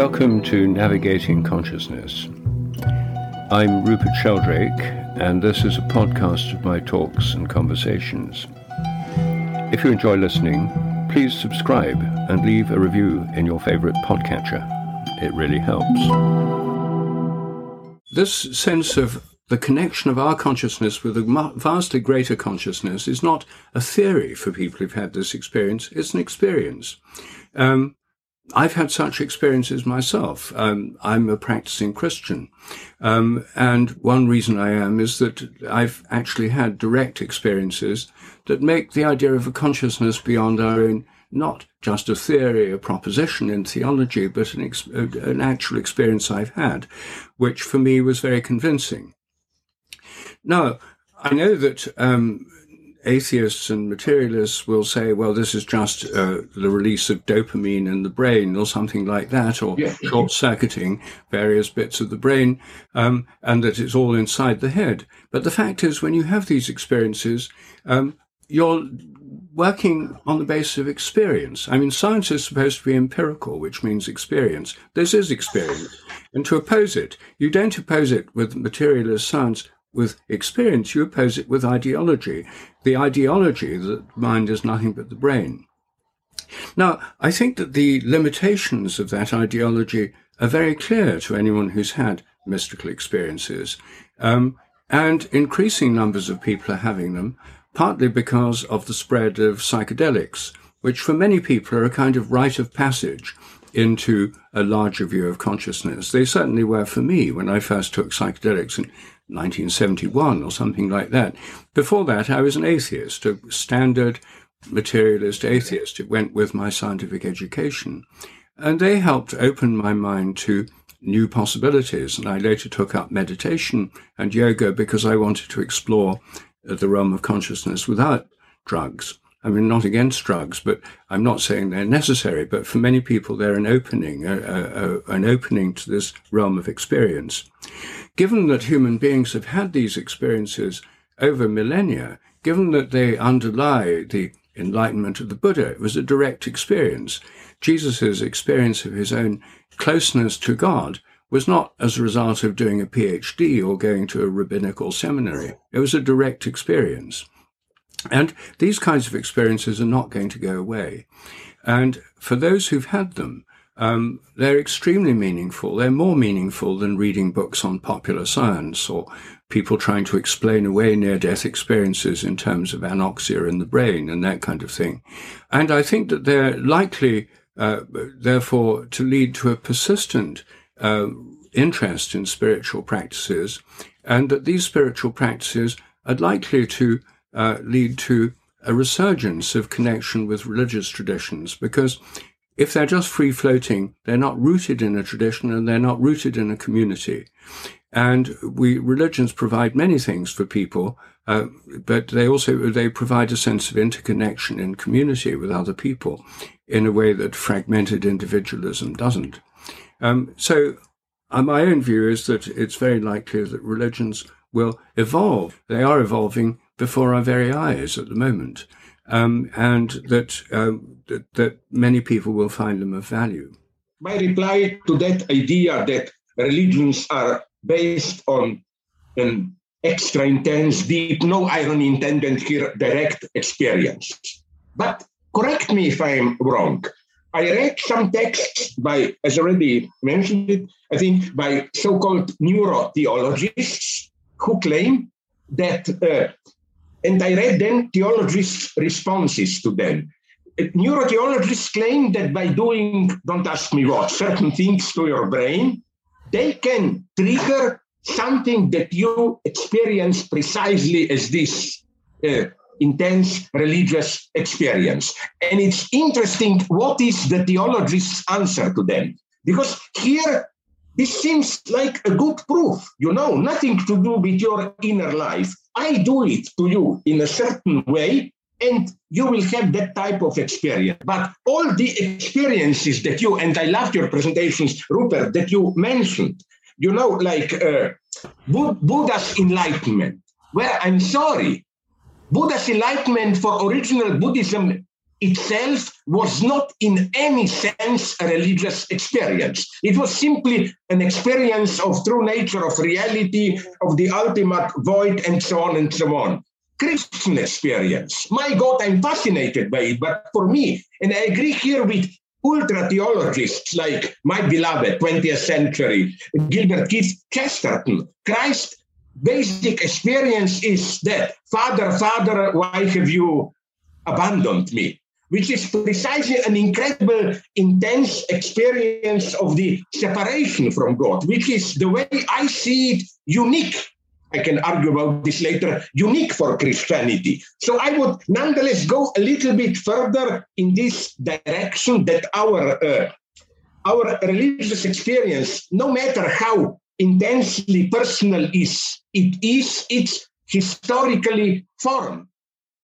Welcome to Navigating Consciousness. I'm Rupert Sheldrake, and this is a podcast of my talks and conversations. If you enjoy listening, please subscribe and leave a review in your favorite podcatcher. It really helps. This sense of the connection of our consciousness with a vastly greater consciousness is not a theory for people who've had this experience, it's an experience. Um, I've had such experiences myself. Um, I'm a practicing Christian. Um, and one reason I am is that I've actually had direct experiences that make the idea of a consciousness beyond our own not just a theory, a proposition in theology, but an, ex- an actual experience I've had, which for me was very convincing. Now, I know that um, atheists and materialists will say, well, this is just uh, the release of dopamine in the brain or something like that, or yeah. short circuiting various bits of the brain, um, and that it's all inside the head. But the fact is, when you have these experiences, um, you're working on the basis of experience. I mean, science is supposed to be empirical, which means experience. This is experience. And to oppose it, you don't oppose it with materialist science with experience, you oppose it with ideology. The ideology that mind is nothing but the brain. Now, I think that the limitations of that ideology are very clear to anyone who's had mystical experiences. Um, and increasing numbers of people are having them, partly because of the spread of psychedelics, which for many people are a kind of rite of passage into a larger view of consciousness. They certainly were for me when I first took psychedelics in 1971 or something like that. Before that, I was an atheist, a standard materialist atheist. It went with my scientific education. And they helped open my mind to new possibilities. And I later took up meditation and yoga because I wanted to explore the realm of consciousness without drugs. I mean, not against drugs, but I'm not saying they're necessary. But for many people, they're an opening, a, a, a, an opening to this realm of experience. Given that human beings have had these experiences over millennia, given that they underlie the enlightenment of the Buddha, it was a direct experience. Jesus' experience of his own closeness to God was not as a result of doing a PhD or going to a rabbinical seminary. It was a direct experience. And these kinds of experiences are not going to go away. And for those who've had them, um, they're extremely meaningful. They're more meaningful than reading books on popular science or people trying to explain away near death experiences in terms of anoxia in the brain and that kind of thing. And I think that they're likely, uh, therefore, to lead to a persistent uh, interest in spiritual practices, and that these spiritual practices are likely to uh, lead to a resurgence of connection with religious traditions because if they're just free floating, they're not rooted in a tradition and they're not rooted in a community. And we religions provide many things for people, uh, but they also they provide a sense of interconnection in community with other people in a way that fragmented individualism doesn't. Um, so, uh, my own view is that it's very likely that religions will evolve. They are evolving before our very eyes at the moment, um, and that, um, that, that many people will find them of value. My reply to that idea that religions are based on an extra intense, deep, no irony intended here, direct experience. But correct me if I'm wrong. I read some texts by, as already mentioned it, I think by so-called neurotheologists who claim that uh, and I read then theologists' responses to them. Neurotheologists claim that by doing, don't ask me what, certain things to your brain, they can trigger something that you experience precisely as this uh, intense religious experience. And it's interesting what is the theologist's answer to them. Because here this seems like a good proof, you know, nothing to do with your inner life. I do it to you in a certain way, and you will have that type of experience. But all the experiences that you, and I loved your presentations, Rupert, that you mentioned, you know, like uh, Buddha's enlightenment, where I'm sorry, Buddha's enlightenment for original Buddhism itself was not in any sense a religious experience. It was simply an experience of true nature, of reality, of the ultimate void, and so on and so on. Christian experience. My God, I'm fascinated by it. But for me, and I agree here with ultra theologists like my beloved 20th century Gilbert Keith Chesterton, Christ basic experience is that Father, Father, why have you abandoned me? Which is precisely an incredible, intense experience of the separation from God, which is the way I see it unique I can argue about this later, unique for Christianity. So I would nonetheless go a little bit further in this direction that our uh, our religious experience, no matter how intensely personal is, it is it's historically formed